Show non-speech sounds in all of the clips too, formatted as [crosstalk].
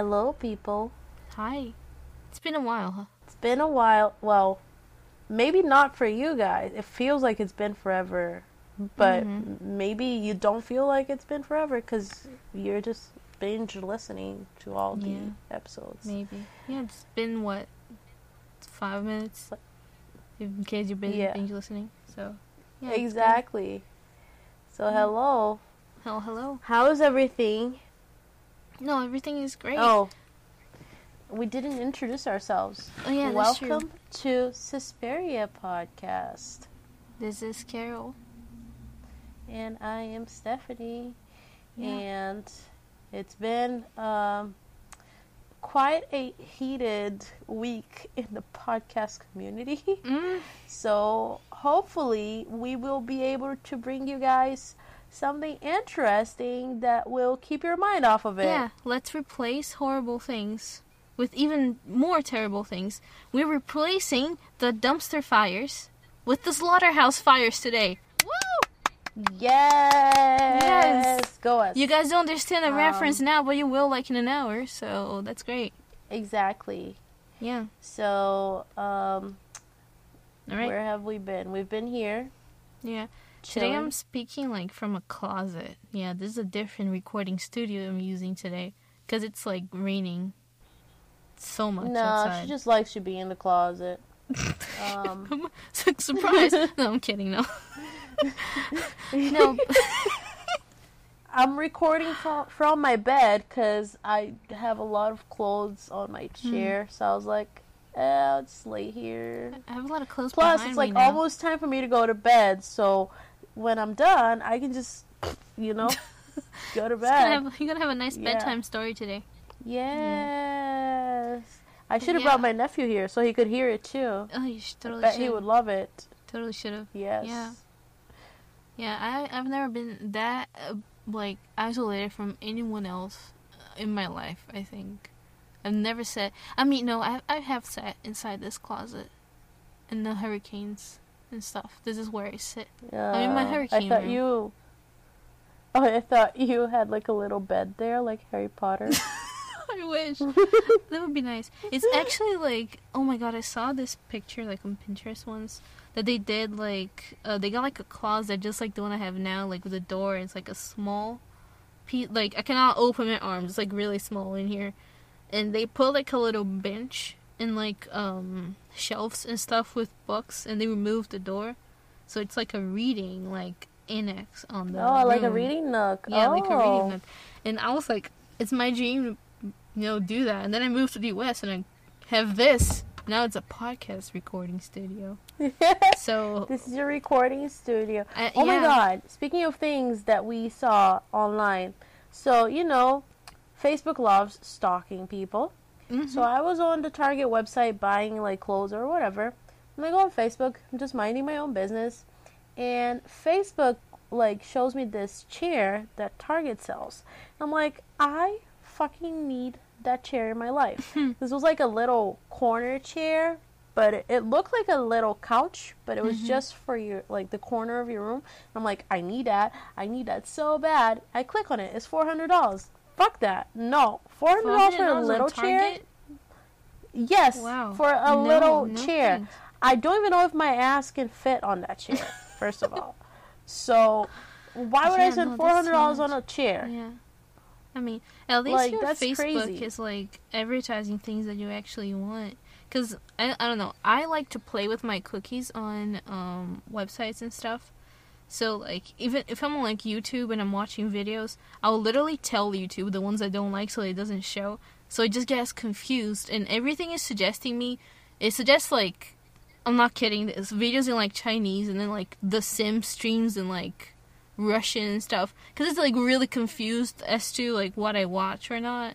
Hello, people. Hi. It's been a while, huh? It's been a while. Well, maybe not for you guys. It feels like it's been forever. But Mhm. maybe you don't feel like it's been forever because you're just binge listening to all the Yeah. episodes. Maybe. Yeah, it's been what? Five minutes? In case you've been Yeah. binge listening. So, yeah. exactly. So, hello. Hello, hello. How's everything? No, everything is great. Oh, we didn't introduce ourselves. Oh, yeah, that's true. Welcome to Suspiria Podcast. This is Carol. And I am Stephanie. Yeah. And it's been um, quite a heated week in the podcast community. Mm. [laughs] So hopefully we will be able to bring you guys something interesting that will keep your mind off of it. Yeah, let's replace horrible things with even more terrible things. We're replacing the dumpster fires with the slaughterhouse fires today. Woo! Yes. Yes. Go us. You guys don't understand the Um, reference now, but you will like in an hour, so that's great. exactly. Yeah. So, um, All right. where have we been? We've been here. Yeah. Today. I'm speaking like from a closet. Yeah, this is a different recording studio I'm using today because it's like raining so much No, outside. she just likes to be in the closet. um, [laughs] Surprise! [laughs] no, I'm kidding. No. [laughs] no. I'm recording from from my bed because I have a lot of clothes on my Hmm. chair. So I was like, eh, I'll just lay here. I have a lot of clothes Plus, it's like almost time for me to go to bed. So when I'm done, I can just, you know, [laughs] go to It's gonna bed. have, you're gonna have a nice Yeah. bedtime story today. Yes. I should have Yeah. brought my nephew here so he could hear it too. Oh, you should totally Bet should. he would love it. Totally should have. Yes. Yeah. Yeah, I I've never been that uh, like isolated from anyone else uh, in my life. I think I've never sat. I mean, no, I I have sat inside this closet in the hurricanes and stuff. This is where I sit. I'm in my hurricane I thought room. you. Oh, I thought you had like a little bed there, like Harry Potter. [laughs] I wish [laughs] that would be nice. It's actually like oh my god, I saw this picture like on Pinterest once that they did like uh, they got like a closet just like the one I have now, like with a door. It's like a small piece. Like I cannot open my arms. It's like really small in here, and they put like a little bench and like um shelves and stuff with books, and they removed the door, so it's like a reading like annex on the oh, like a reading nook. Yeah, oh. like a reading nook. And I was like, it's my dream to, you know, do that. And then I moved to the US and I have this. Now it's a podcast recording studio. [laughs] So, this is your recording studio. Oh my god. Speaking of things that we saw online. So, you know, Facebook loves stalking people. Mhm. So I was on the Target website buying like clothes or whatever. And I go on Facebook, I'm just minding my own business. And Facebook like shows me this chair that Target sells. I'm like, I fucking need that chair in my life. [laughs] this was like a little corner chair, but it, it looked like a little couch, but it was Mhm. just for your like the corner of your room. I'm like, I need that. I need that so bad. I click on it. It's four hundred dollars. Fuck that. No, four hundred dollars for a little chair. Yes, Wow. for a No, little no chair. thanks. I don't even know if my ass can fit on that chair. First of all, so why would Yeah, I spend that's four hundred dollars on a chair? Yeah. I mean, at least Like, your that's Facebook crazy. is like advertising things that you actually want. Cause I, I don't know. I like to play with my cookies on um, websites and stuff. So like even if I'm on like YouTube and I'm watching videos, I'll literally tell YouTube the ones I don't like so it doesn't show. So it just gets confused and everything is suggesting me. It suggests like I'm not kidding. This videos in like Chinese and then like the Sim streams in like Russian and stuff because it's like really confused as to like what I watch or not.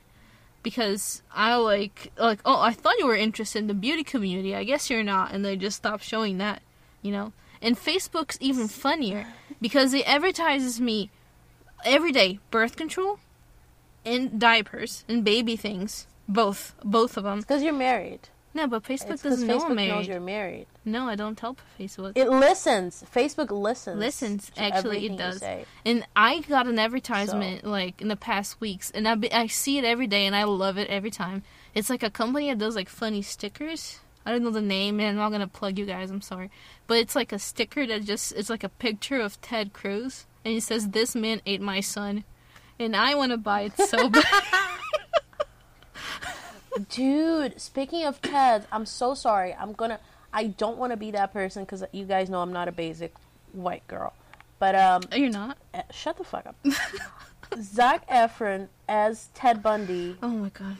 Because I like like oh I thought you were interested in the beauty community. I guess you're not, and they just stop showing that, you know. And Facebook's even funnier because it advertises me every day birth control and diapers and baby things, both both of them. Because you're married. No, but Facebook It's doesn't know Facebook I'm married. knows you're married. No, I don't tell Facebook. It listens. Facebook listens. Listens, actually, it does. And I got an advertisement like in the past weeks, and I be, I see it every day, and I love it every time. It's like a company that does like funny stickers. I don't know the name, and I'm not gonna plug you guys. I'm sorry, but it's like a sticker that just it's like a picture of Ted Cruz, and it says, "This man ate my son," and I want to buy it so [laughs] bad. Dude, speaking of Ted, I'm so sorry. I'm gonna. I don't want to be that person because you guys know I'm not a basic white girl. But um, Oh, You're not. eh, shut the fuck up. Zac Efron as Ted Bundy. Oh my god.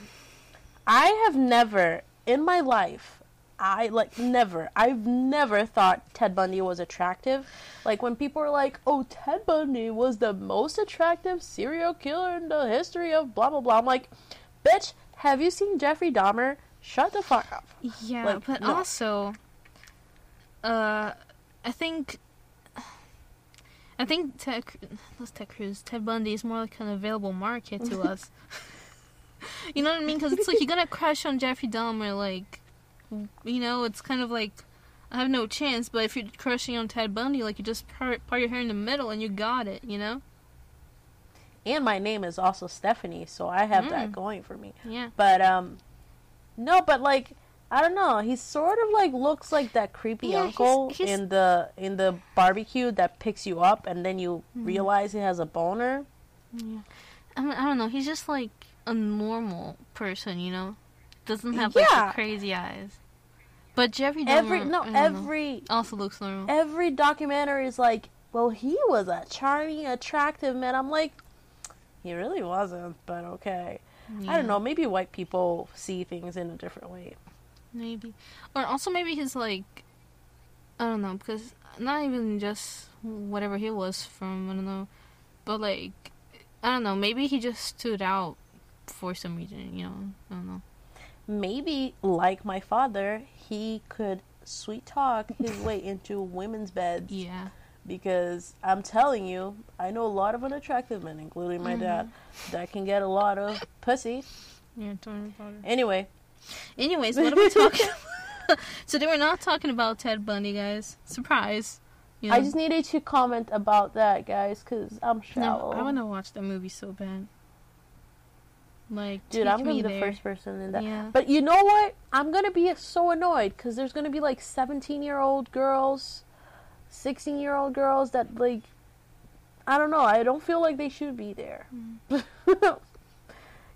I have never in my life. I like never. I've never thought Ted Bundy was attractive. Like when people are like, "Oh, Ted Bundy was the most attractive serial killer in the history of blah blah blah." I'm like, "Bitch, have you seen Jeffrey Dahmer? Shut the fuck up." Yeah, Like, but no. also, uh, I think, I think Ted, not Ted Cruz, Ted Bundy is more like an available market to [laughs] us. you know what I mean? Because it's like you're gonna crush on Jeffrey Dahmer, like, you know, it's kind of like I have no chance. But if you're crushing on Ted Bundy, like you just part, part your hair in the middle and you got it, you know? And my name is also Stephanie, so I have that Mm. going for me. Yeah. But um, no, but like I don't know. He sort of like looks like that creepy Yeah, uncle he's- in the in the barbecue that picks you up, and then you Mhm. realize he has a boner. Yeah. I, mean, I don't know. He's just like a normal person, you know? Doesn't have like Yeah. the crazy eyes. But Jeffrey Dahmer Every no, don't know, every also looks normal. every documentary is like, well, he was a charming, attractive man. I'm like, he really wasn't, but okay. I don't know. Maybe white people see things in a different way. Maybe. Or also maybe he's like I don't know, because not even just whatever he was from, I don't know. But like I don't know, maybe he just stood out for some reason, you know. I don't know. Maybe like my father, he could sweet talk his way [laughs] into women's beds. Yeah. Because I'm telling you, I know a lot of unattractive men, including my mm-hmm. dad, that can get a lot of pussy. Yeah, about it. Anyway, Anyways, what are we [laughs] talking [laughs] So they were not talking about Ted Bundy, guys. Surprise. You know? I just needed to comment about that, guys, because I'm No. I want to watch that movie so bad. Like, Dude, I'm gonna be the there. first person in that. Yeah. But you know what? I'm gonna be so annoyed because there's gonna be like 17 year old girls, 16 year old girls that like, I don't know. I don't feel like they should be there. [laughs] it's just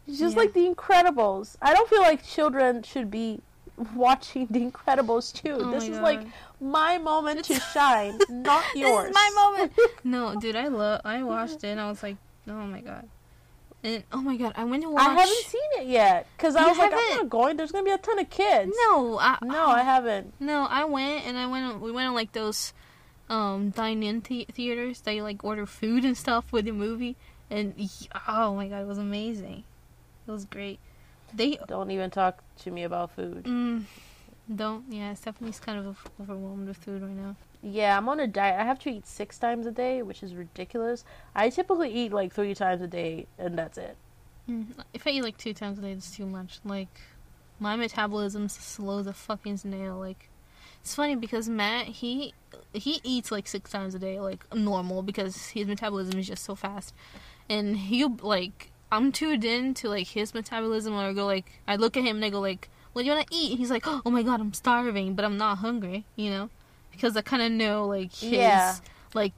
Mm. Yeah. like The Incredibles. I don't feel like children should be [laughs] watching The Incredibles too. Oh this is like my moment to [laughs] shine, not This yours. is my moment. no, dude, I love. I watched it and I was like, oh my god. And oh my god, I went to watch. I haven't seen it yet because I You was like, I'm haven't? going. There's gonna be a ton of kids. No, I, no, I haven't. No, I went and I went. We went on like those um dine-in the- theaters. They like order food and stuff with the movie, and oh my god, it was amazing. It was great. They Don't even talk to me about food. mm, don't. Yeah, Stephanie's kind of overwhelmed with food right now. Yeah, I'm on a diet. I have to eat six times a day, which is ridiculous. I typically eat like three times a day, and that's it. Mm, if I eat like two times a day, it's too much. Like my metabolism's slow as a fucking snail. Like it's funny because Matt he he eats like six times a day, like normal, because his metabolism is just so fast. And he like I'm tuned in to like his metabolism, or I go like I look at him and I go like, "What do you want to eat?" He's like, "Oh my god, I'm starving, but I'm not hungry," you know, because I kind of know like his Yeah. like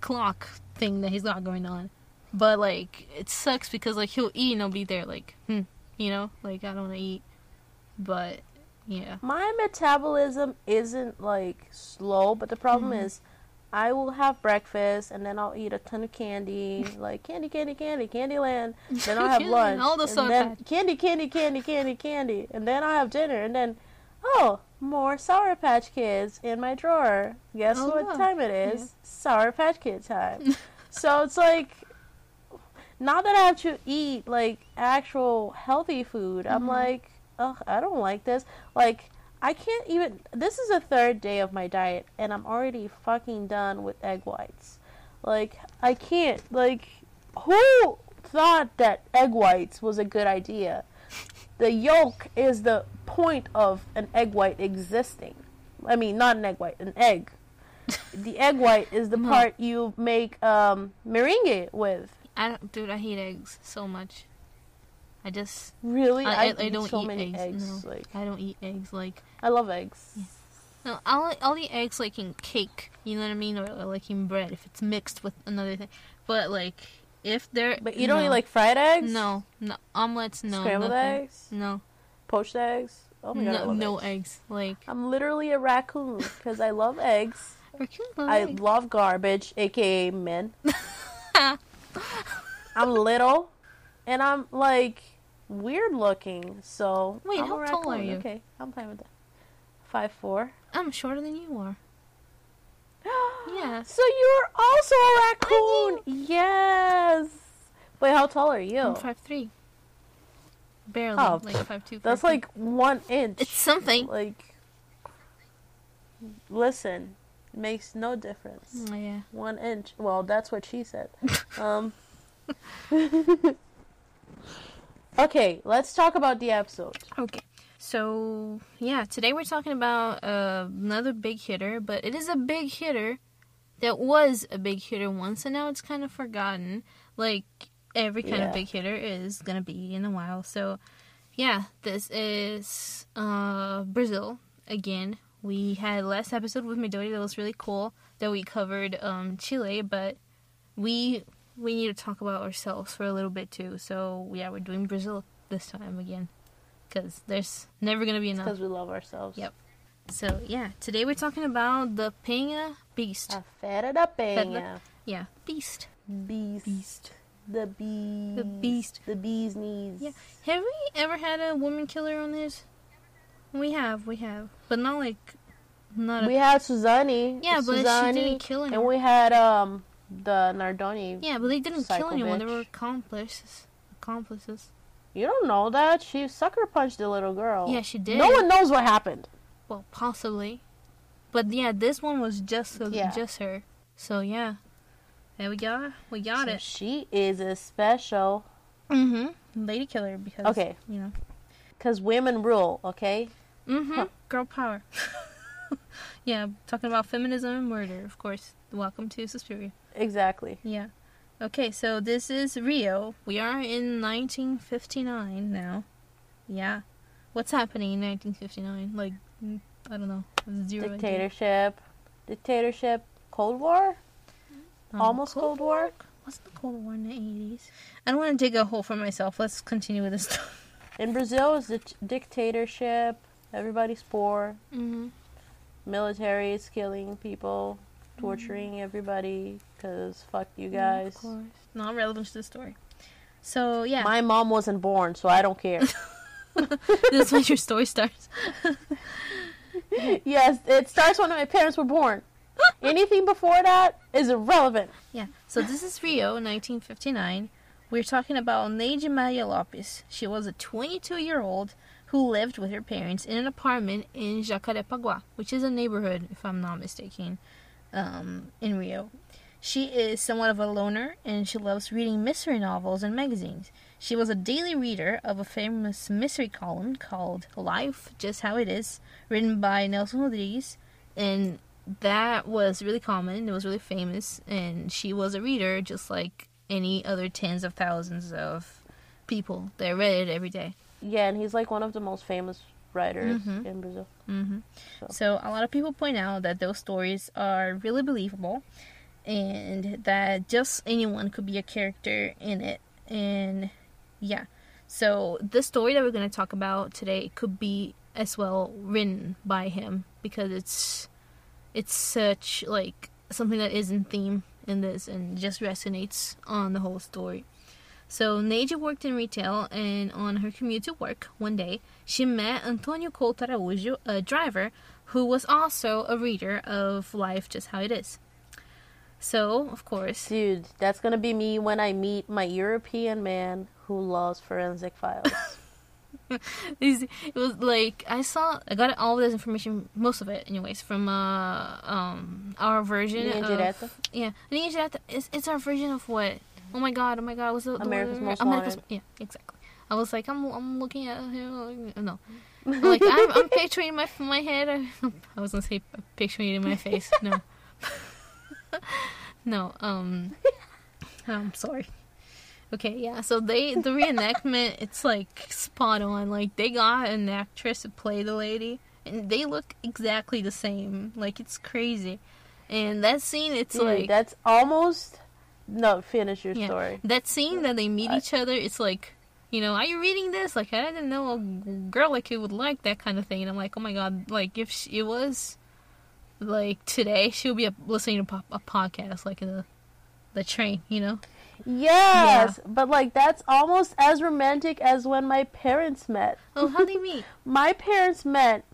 clock thing that he's got going on. But like it sucks because like he'll eat and I'll be there like, hmm, you know, like I don't want to eat. But yeah, My metabolism isn't like slow, but the problem Mhm. is I will have breakfast and then I'll eat a ton of candy, [laughs] like candy, candy, candy, Candyland. Then I'll [laughs] have lunch, all the and then candy, candy, candy, candy, candy, and then I'll have dinner, and then oh, more Sour Patch Kids in my drawer. Guess Oh, what wow. time it is? Sour Patch Kid time. [laughs] so it's like now that I have to eat like actual healthy food, I'm Mhm. like, ugh, I don't like this. Like, I can't even. This is the third day of my diet, and I'm already fucking done with egg whites. Like, I can't. Like, who thought that egg whites was a good idea? The yolk is the point of an egg white existing. I mean, not an egg white, an egg. the egg white is the [laughs] No. part you make um, meringue with. I don't, dude. I hate eggs so much. I just Really, I- I, I- don't so eat many eggs, eggs. no. Like I don't eat eggs. Like I love eggs. no, I'll I'll eat eggs like in cake. You know what I mean, or, or like in bread if it's mixed with another thing. But like if they're But you don't no. eat like fried eggs? no no omelets no Scrambled nothing. eggs? no Poached eggs? Oh my god, no, no eggs. eggs. Like I'm literally a raccoon because I love eggs. love I eggs. love garbage, aka men. [laughs] I'm little, and I'm like weird looking. So Wait, I'm how tall are you? Okay, I'm fine with that. Five four. I'm shorter than you are. Yeah. So you're also a raccoon. Yes. Wait, how tall are you? I'm five three. Barely, Oh, like five two. That's like one inch. it's something. Like, listen, makes no difference. Oh, yeah. One inch. Well, that's what she said. [laughs] um. [laughs] okay, let's talk about the episode. Okay. So yeah, today we're talking about uh, another big hitter, but it is a big hitter that was a big hitter once, and now it's kind of forgotten. Like every kind Yeah. of big hitter is gonna be in a while. So yeah, this is uh, Brazil again. We had last episode with Midori that was really cool that we covered um, Chile, but we we need to talk about ourselves for a little bit too. So yeah, we're doing Brazil this time again because there's never gonna be enough. Because we love ourselves. Yep. So yeah, today we're talking about the Penha Beast. A fera da penha. Yeah, Beast. Beast. Beast. The bees. The beast. The bee's knees. Yeah. Have we ever had a woman killer on this? We have, we have, but not like, not a. We had Suzane. yeah, but Suzane, she didn't kill anyone. And we had um the Nardoni. yeah, but they didn't kill anyone. They were accomplices. Accomplices. You don't know that. She sucker punched the little girl. Yeah, she did. No one knows what happened. Well, possibly, but yeah, this one was just Yeah. just her. So yeah, there we go. We got So it. She is a special. Mm-hmm. Lady killer because Okay. you know. Because women rule, okay? Mm-hmm. Huh. Girl power. [laughs] yeah, talking about feminism and murder, of course. Welcome to Suspiria. Exactly. Yeah. Okay, so this is Rio. We are in 1959 now. Yeah. What's happening in 1959? Like, mm, I don't know. Zero idea. Dictatorship. Dictatorship. Cold War? Um, Almost Cold War? What's the Cold War in the 80s? I don't want to dig a hole for myself. Let's continue with this [laughs] stuff. In Brazil, it's the dictatorship. Everybody's poor. Mm-hmm. Military is killing people. Torturing everybody. Because fuck you guys. Of course. Not relevant to the story. So, yeah. My mom wasn't born, so I don't care. [laughs] this is when your story starts. [laughs] yes, it starts when my parents were born. [laughs] Anything before that is irrelevant. Yeah. So this is Rio, 1959. We're talking about Neide Maria Lopes. She was a 22-year-old who lived with her parents in an apartment in Jacarepaguá, which is a neighborhood, if I'm not mistaken, um, in Rio. She is somewhat of a loner, and she loves reading mystery novels and magazines. She was a daily reader of a famous mystery column called Life, Just How It Is, written by Nelson Rodrigues, and that was really common. It was really famous, and she was a reader just like any other tens of thousands of people that read it every day. Yeah, and he's like one of the most famous writers Mhm. in Brazil. hmm So- So a lot of people point out that those stories are really believable, and that just anyone could be a character in it. And yeah, so the story that we're going to talk about today could be as well written by him because it's it's such like something that is in theme in this and just resonates on the whole story. So Neide worked in retail, and on her commute to work one day, she met Antonio Couto Araújo, a driver who was also a reader of Life Just How It Is. So, of course, Dude, that's gonna be me when I meet my European man who loves forensic files. [laughs] it was like I saw I got all this information, most of it, anyways, from uh um our version Linha of Direta? yeah, Linha Direta. It's, it's our version of what? Oh my god! Oh my god! What's the, the America's word? Most America's Wanted. yeah, exactly. I was like, I'm I'm looking at him. No, [laughs] like I'm, I'm picturing my my head. [laughs] I was gonna say picturing it in my face. No, [laughs] no. Um, [laughs] I'm sorry. Okay, yeah. So they the reenactment, it's like spot on. Like they got an actress to play the lady, and they look exactly the same. Like it's crazy. And that scene, it's Dude, like that's almost. No, finish your yeah, story. that scene that they meet each other. It's like, you know, are you reading this? Like I didn't know a girl like you would like that kind of thing. And I'm like, oh my god, like if she, it was like today, she'll be listening to a podcast like in the the train, you know. Yes, but like that's almost as romantic as when my parents met. Oh, how they meet? [laughs] My parents met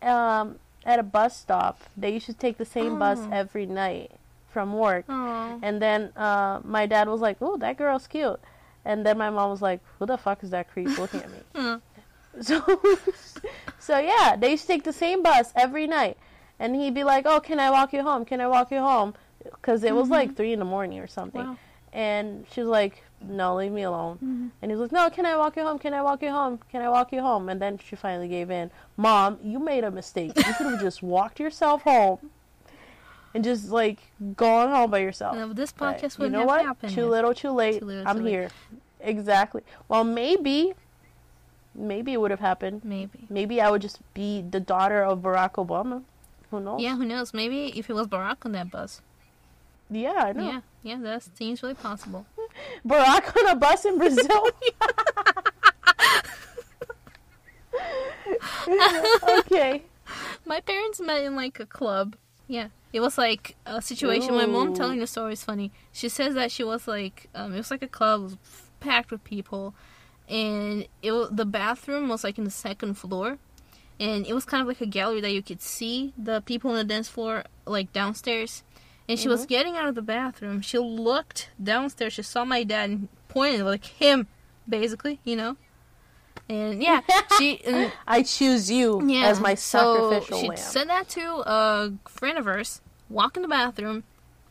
um, at a bus stop. They used to take the same bus Oh. every night from work. Oh, And then uh, my dad was like, "Oh, that girl's cute," and then my mom was like, "Who the fuck is that creep looking at me?" [laughs] [laughs] So, so yeah, they used to take the same bus every night, and he'd be like, "Oh, can I walk you home? Can I walk you home?" Because it was like three in the morning or something. wow. And she was like, "No, leave me alone." Mhm. And he was like, "No, can I walk you home? Can I walk you home? Can I walk you home?" And then she finally gave in. Mom, you made a mistake. You could have just walked yourself home, and just like gone home by yourself. No, this podcast you wouldn't know what? happened. Too little, too late. Too little, I'm too late. here. Exactly. Well, maybe, maybe it would have happened. Maybe. Maybe I would just be the daughter of Barack Obama. Who knows? Yeah, who knows? Maybe if it was Barack on that bus. Yeah, I know. Yeah, yeah, that seems really possible. [laughs] Barack on a bus in Brazil. [laughs] [laughs] okay. My parents met in like a club. Yeah. It was like a situation. My mom telling the story is funny. She says that she was like, um, it was like a club it was packed with people, and it the bathroom was like in the second floor, and it was kind of like a gallery that you could see the people on the dance floor like downstairs. And she was mm-hmm. getting out of the bathroom. She looked downstairs. She saw my dad and pointed like him, basically, you know. And yeah, [laughs] she and I choose you yeah, as my sacrificial so she lamb. said that to a friend of hers. Walked in the bathroom,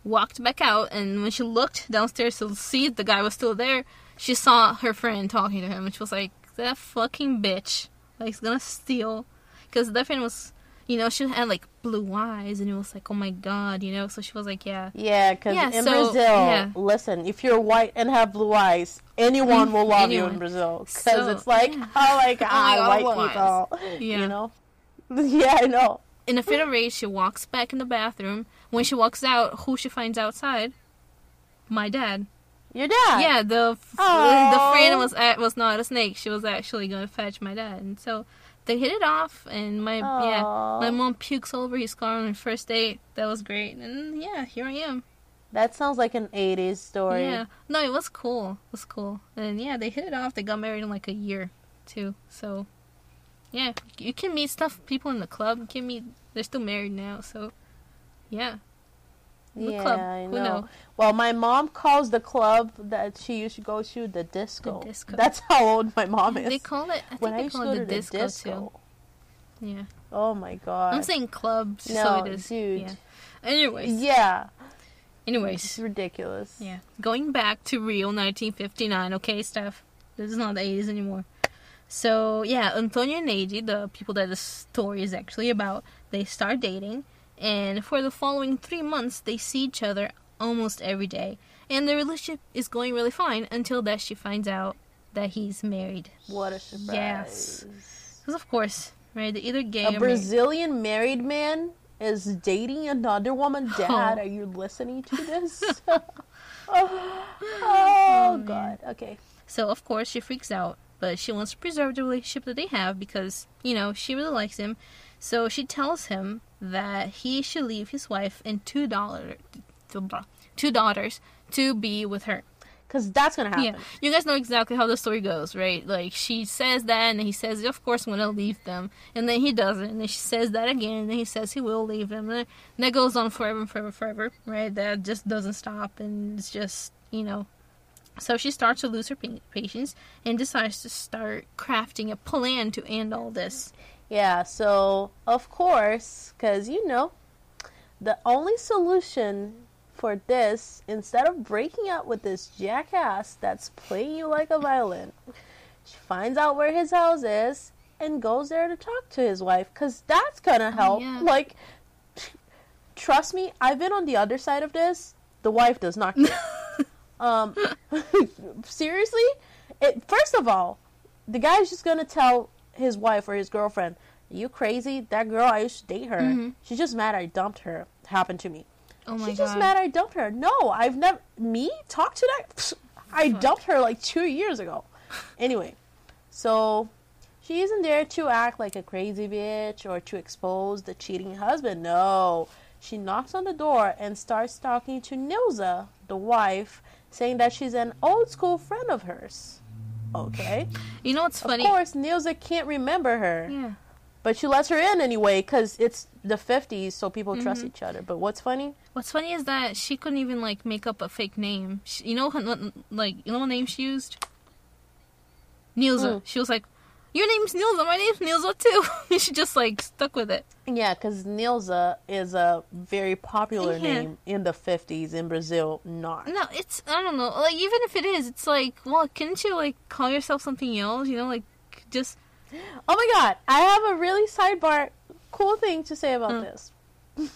walked back out, and when she looked downstairs to see if the guy was still there, she saw her friend talking to him, and she was like, "That fucking bitch, like, he's gonna steal." Because that friend was, you know, she had like blue eyes, and it was like, "Oh my god," you know. So she was like, "Yeah." Yeah, because Yeah, in so- Brazil, yeah. listen, if you're white and have blue eyes, anyone mm, will love you in Brazil. Because So, it's like, yeah. oh my god, God, white people. Yeah. You know? [laughs] Yeah, I know. In a fit of rage, she walks back in the bathroom. When she walks out, who she finds outside? My dad. Your dad. Yeah, the f- the friend was at, was not a snake. She was actually gonna fetch my dad, and so they hit it off. And my yeah, my mom pukes all over his car on the first date. That was great, and yeah, here I am. That sounds like an 80s story. Yeah, no, it was cool. It was cool, and yeah, they hit it off. They got married in like a year, too. So yeah, you can meet stuff people in the club. You can meet. They're still married now, so yeah. The Yeah, club. I Who know. know? Well, my mom calls the club that she used to go to the disco. The disco. That's how old my mom is. They call it. I think when I they to call go it to the disco, the disco. too. Yeah, Oh my god. I'm saying clubs. no, so it is. dude. Yeah. Anyways. Yeah. It's Anyways. ridiculous. Yeah. Going back to real 1959. Okay, Steph. This is not the 80s anymore. So, yeah, Antonio and Neide, the people that the story is actually about, they start dating. And for the following three months, they see each other almost every day. And the relationship is going really fine until that she finds out that he's married. What a surprise. Yes. Because, of course, right? They're either gay A or married. Brazilian married man is dating another woman. [laughs] Dad, are you listening to this? [laughs] [laughs] Oh, oh, oh, man. God. Okay. So of course she freaks out, but she wants to preserve the relationship that they have because, you know, she really likes him. So she tells him that he should leave his wife and two dollar two daughters to be with her. Because that's going to happen. Yeah. You guys know exactly how the story goes, right? Like she says that and he says, Of course I'm gonna leave them and then he doesn't and then she says that again and then he says he will leave them and that goes on forever and forever and forever, right? That just doesn't stop and it's just you know so she starts to lose her patience and decides to start crafting a plan to end all this. Yeah, so of course, because you know, the only solution for this, instead of breaking up with this jackass that's playing you like a violin, She finds out where his house is and goes there to talk to his wife because that's gonna help. yeah. Like, trust me, I've been on the other side of this. The wife does not care. [laughs] um, [laughs] seriously, it, first of all, the guy's just gonna tell his wife or his girlfriend, "You crazy? That girl I used to date her. Mhm. She's just mad I dumped her. Happened to me. Oh my She's god. just mad I dumped her. No, I've never me talk to that. I dumped her like two years ago. Anyway, so she isn't there to act like a crazy bitch or to expose the cheating husband. No, she knocks on the door and starts talking to Nilza, the wife, saying that she's an old school friend of hers. Okay, You know what's funny? of course Nilza can't remember her, Yeah. but she lets her in anyway because it's the 50s, so people trust Mhm. each other. But what's funny? What's funny is that she couldn't even like make up a fake name. She, you know, like you know what name she used? Nilza. Mm. She was like, "Your name's Nilza. My name's Nilza too." [laughs] She just like stuck with it. Yeah, because Nilza is a very popular Yeah. name in the 50s in Brazil, not. No, it's I don't know. Like even if it is, it's like, well, couldn't you like call yourself something else? You know, like just [gasps] Oh my god, I have a really sidebar cool thing to say about Hmm. this. [laughs]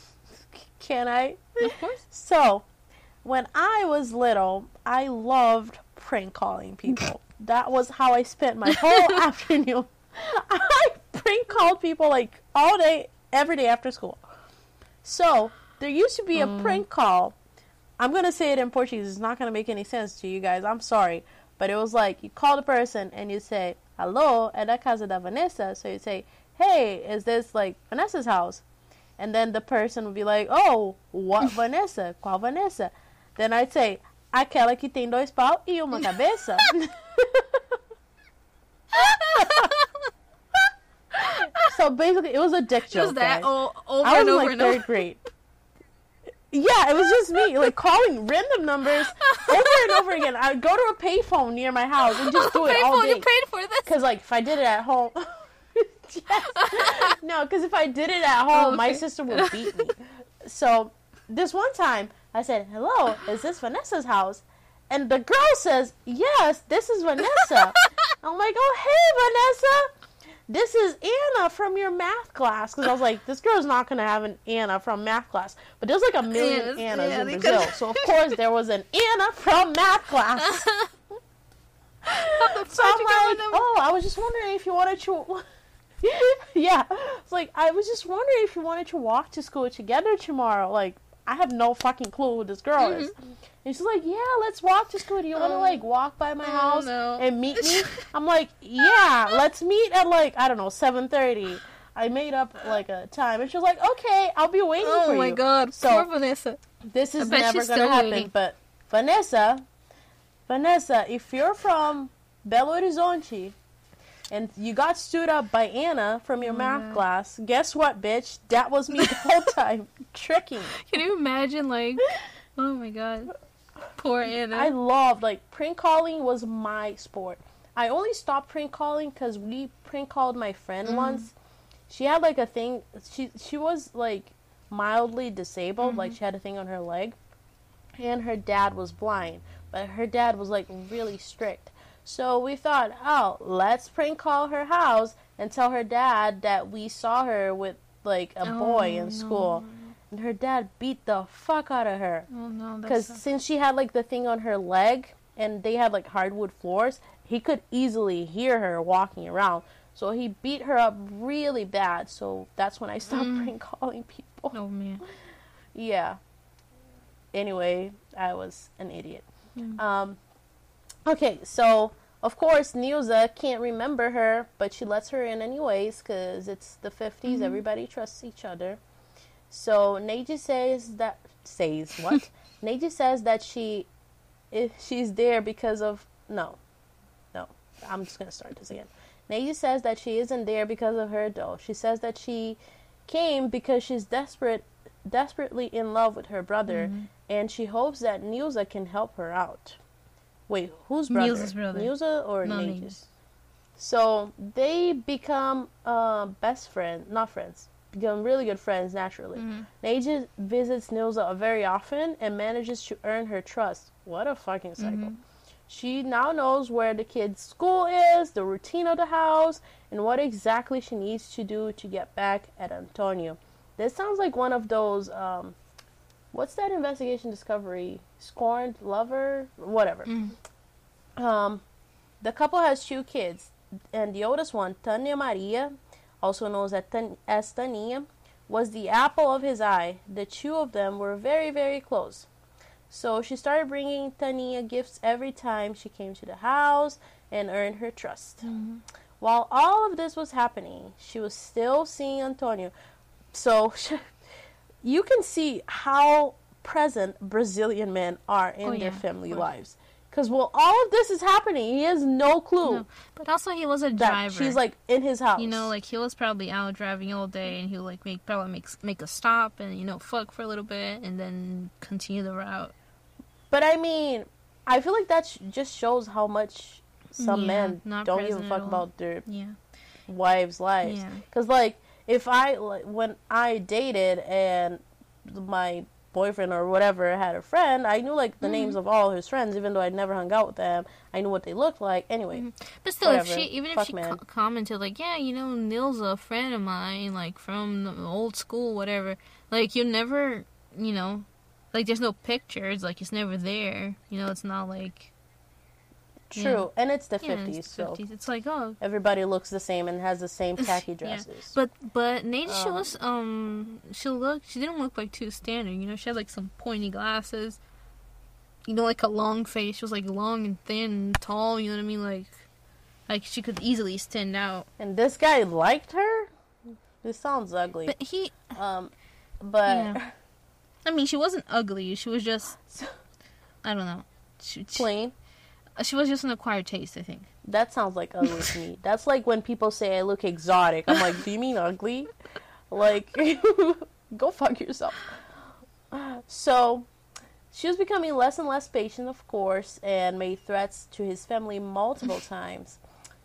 Can I? of course. So, when I was little, I loved prank calling people. That was how I spent my whole [laughs] afternoon. I prank called people like all day, every day after school. So, there used to be a Mm. prank call. I'm going to say it in Portuguese. It's not going to make any sense to you guys. I'm sorry. But it was like you call the person and you say, Hello, é da casa da Vanessa. So you say, Hey, is this like Vanessa's house? And then the person would be like, Oh, what [laughs] Vanessa? Qual Vanessa? Then I'd say, Aquela que tem dois pau e uma cabeça. [laughs] so basically, it was a dick joke. Just that o- over I was and over like third grade. Yeah, it was just me, like calling random numbers over and over again. I'd go to a payphone near my house and just do it all day. You paid for this. Because like if I did it at home, [laughs] yes. no, because if I did it at home, Oh, my sister would beat me. So this one time, I said, "Hello, is this Vanessa's house?" And the girl says, "Yes, this is Vanessa." [laughs] I'm like, "Oh, hey, Vanessa." This is Anna from your math class because I was like, this girl's not gonna have an Anna from math class, but there's like a million Yes, Annas yeah, in Brazil, could- so of course there was an Anna from math class. [laughs] So I'm you got my like, oh, I was just wondering if you wanted to. [laughs] yeah, it's like I was just wondering if you wanted to walk to school together tomorrow. Like I have no fucking clue who this girl is. Mm-hmm. And she's like, yeah, let's walk to school. Do you want to Oh. like walk by my Oh, house and meet me? [laughs] I'm like, yeah, let's meet at like I don't know seven thirty. I made up like a time, and she was like, okay, I'll be waiting oh for you. Oh my god, So- poor Vanessa. This is never gonna happen. waiting. But Vanessa, Vanessa, if you're from Belo Horizonte and you got stood up by Anna from your math class, guess what, bitch? That was me the whole time [laughs] tricking. Can you imagine, like, oh my god, poor Anna. I loved like prank calling was my sport. I only stopped prank calling because we prank called my friend Mhm. once. She had like a thing. She she was like mildly disabled. Like Mhm. she had a thing on her leg, and her dad was blind. But her dad was like really strict. So we thought, oh, let's prank call her house and tell her dad that we saw her with like a boy Oh, in school. And her dad beat the fuck out of her Oh no, because since she had like the thing on her leg and they had like hardwood floors, he could easily hear her walking around. So he beat her up really bad. So that's when I stopped Mm. prank calling people. oh man. Yeah. Anyway, I was an idiot. Mm. Um, okay, so of course Nilza can't remember her, but she lets her in anyways because it's the 50s. Mhm. Everybody trusts each other. So Neide says that says what? [laughs] Neide says that she if she's there because of no, no. I'm just gonna start this again. Neide says that she isn't there because of her dough. She says that she came because she's desperate, desperately in love with her brother, Mhm. and she hopes that Nilza can help her out. Wait, whose brother? Nilza's brother. Nilza or No? Neide's. So they become uh, best friends, not friends, become really good friends naturally. Mhm. Neide visits Nilza very often and manages to earn her trust. What a fucking cycle. Mhm. She now knows where the kid's school is, the routine of the house, and what exactly she needs to do to get back at Antonio. This sounds like one of those um, what's that investigation discovery? Scorned lover, whatever. Mm. Um, the couple has two kids, and the oldest one, Tania Maria, also known as, Tan- as Tania, was the apple of his eye. The two of them were very, very close. So she started bringing Tania gifts every time she came to the house and earned her trust. Mhm. While all of this was happening, she was still seeing Antonio. So [laughs] you can see how present Brazilian men are in Oh, their yeah, family of lives. Because while all of this is happening, he has no clue No, But also, he was a driver. she's like in his house. You know, like he was probably out driving all day, and he'll like make probably make make a stop and you know fuck for a little bit, and then continue the route. But I mean, I feel like that sh- just shows how much some Yeah, men don't even fuck about their Yeah, wives' lives. Because, like, if I, when I dated and my boyfriend or whatever had a friend, I knew, like, the Mhm. names of all his friends, even though I'd never hung out with them. I knew what they looked like. Anyway, Mhm. but still, if she even if she co- commented like, yeah, you know, Neil's a friend of mine, like from the old school, whatever. Like you never, you know, like there's no pictures, like it's never there. You know, it's not like true. And it's the yeah, 50s, it's so 50s. It's like oh, everybody looks the same and has the same [laughs] tacky Yeah. dresses. But but Nate, she Um, was um she looked she didn't look like too standard. You know, she had like some pointy glasses. You know, like a long face. She was like long and thin and tall. You know what I mean? Like like she could easily stand out. and this guy liked her? This sounds ugly. But he, um, but Yeah. I mean, she wasn't ugly. She was just [laughs] I don't know. She, she, plain. she Uh, was just an acquired taste, I think. That sounds like ugly to me. That's like when people say I look exotic. I'm like, do you mean ugly? Like, [laughs] go fuck yourself. So, she was becoming less and less patient, of course, and made threats to his family multiple [laughs] times.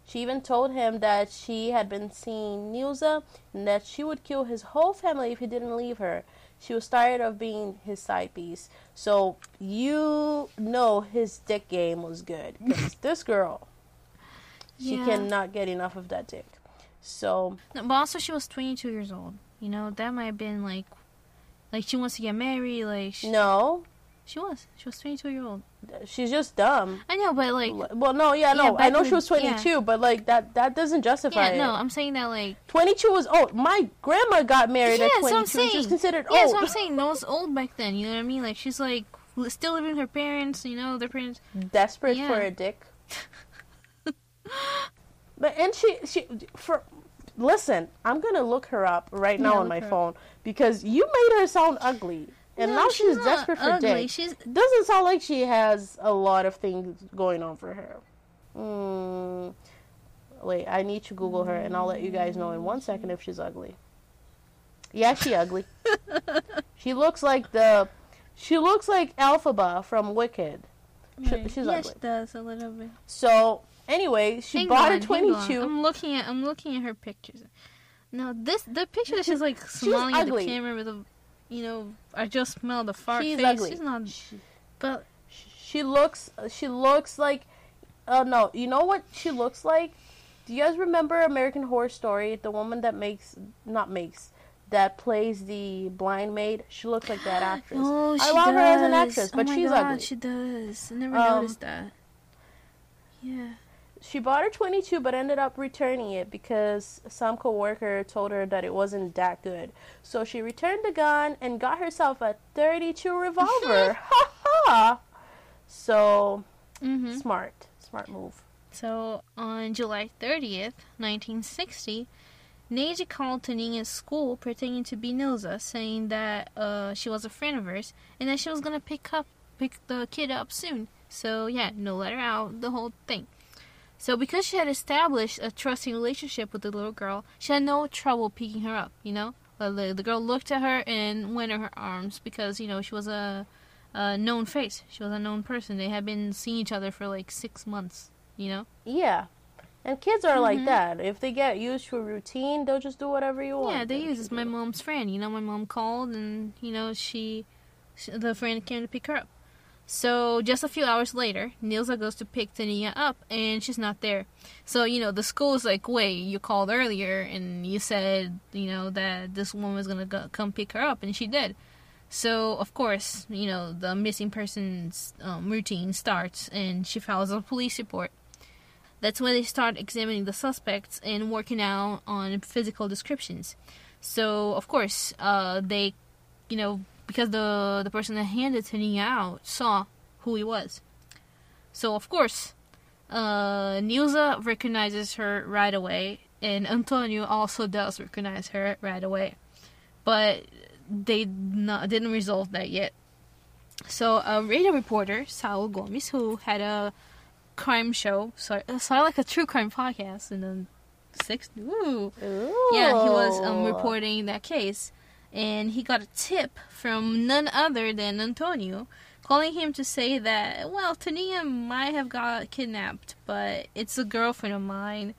She even told him that she had been seeing Nilza and that she would kill his whole family if he didn't leave her. She was tired of being his side piece. So, you know his dick game was good. [laughs] this girl, she Yeah. cannot get enough of that dick. So, No, but also, she was 22 years old. You know, that might have been like, like she wants to get married. Like she, no, she was, she was 22 year old. she's just dumb. I know, but like, Well, no, yeah, no, Yeah, I know she was 22, but like that that doesn't justify yeah, it. no, I'm saying that like, 22 was old. My grandma got married yeah, at that's what 22. I'm saying. She was considered old. yeah, that's what I'm saying. No, it's old back then. You know what I mean? Like she's like still living with her parents. You know, their parents. Desperate Yeah. for a dick. [laughs] but and she she for listen, I'm gonna look her up right now Yeah, on my phone because you made her sound ugly, and No, now she's, not desperate for ugly. dick. She's Doesn't sound like she has a lot of things going on for her. Mm, wait, I need to Google her, and I'll let you guys know in one second if she's ugly. Yeah, she ugly. [laughs] she looks like the, she looks like Elphaba from Wicked. She- Right. she's yeah, ugly. she does a little bit. So anyway, she Hang bought on, a twenty-two. I'm looking at I'm looking at her pictures. No, this the picture that she's like smiling at the camera with a, you know, I just smell the fart She's face. ugly. She's not, She, but she looks. She looks like. Uh, no, you know what she looks like? Do you guys remember American Horror Story? The woman that makes, not makes, that plays the blind maid. She looks like that [gasps] actress. oh, she I love does. her as an actress, oh but my she's God, ugly. She does. I never Um, noticed that. Yeah. She bought her 22, but ended up returning it because some coworker told her that it wasn't that good. So she returned the gun and got herself a 32 revolver. [laughs] ha ha! So Mhm. smart, smart move. So on July 30th, 1960, Neide called Tanina's school pretending to be Nilza, saying that uh, she was a friend of hers and that she was gonna pick up pick the kid up soon. So yeah, no letter out, the whole thing. So because she had established a trusting relationship with the little girl, she had no trouble picking her up. You know, Uh, the, the girl looked at her and went in her arms because you know she was a, a known face. She was a known person. They had been seeing each other for like six months. You know. Yeah. And kids are like Mhm. that. If they get used to a routine, they'll just do whatever you want. Yeah, they use it's my mom's friend. You know, my mom called and you know she, she the friend came to pick her up. So just a few hours later, Nilza goes to pick Tania up, and she's not there. So you know the school is like, "Wait, you called earlier, and you said you know that this woman was gonna come pick her up, and she did." So of course, you know the missing persons um, routine starts, and she files a police report. That's when they start examining the suspects and working out on physical descriptions. So of course, uh, they, you know, because the the person that handed Tania out saw who he was. So of course, uh, Nilza recognizes her right away, and Antonio also does recognize her right away, but they not, didn't resolve that yet. So a radio reporter, Saulo Gomes, who had a crime show, so so like a true crime podcast in the six. Ooh. Ooh. Yeah, he was um, reporting that case, and he got a tip from none other than Antonio, calling him to say that well, Tania might have got kidnapped, but it's a girlfriend of mine,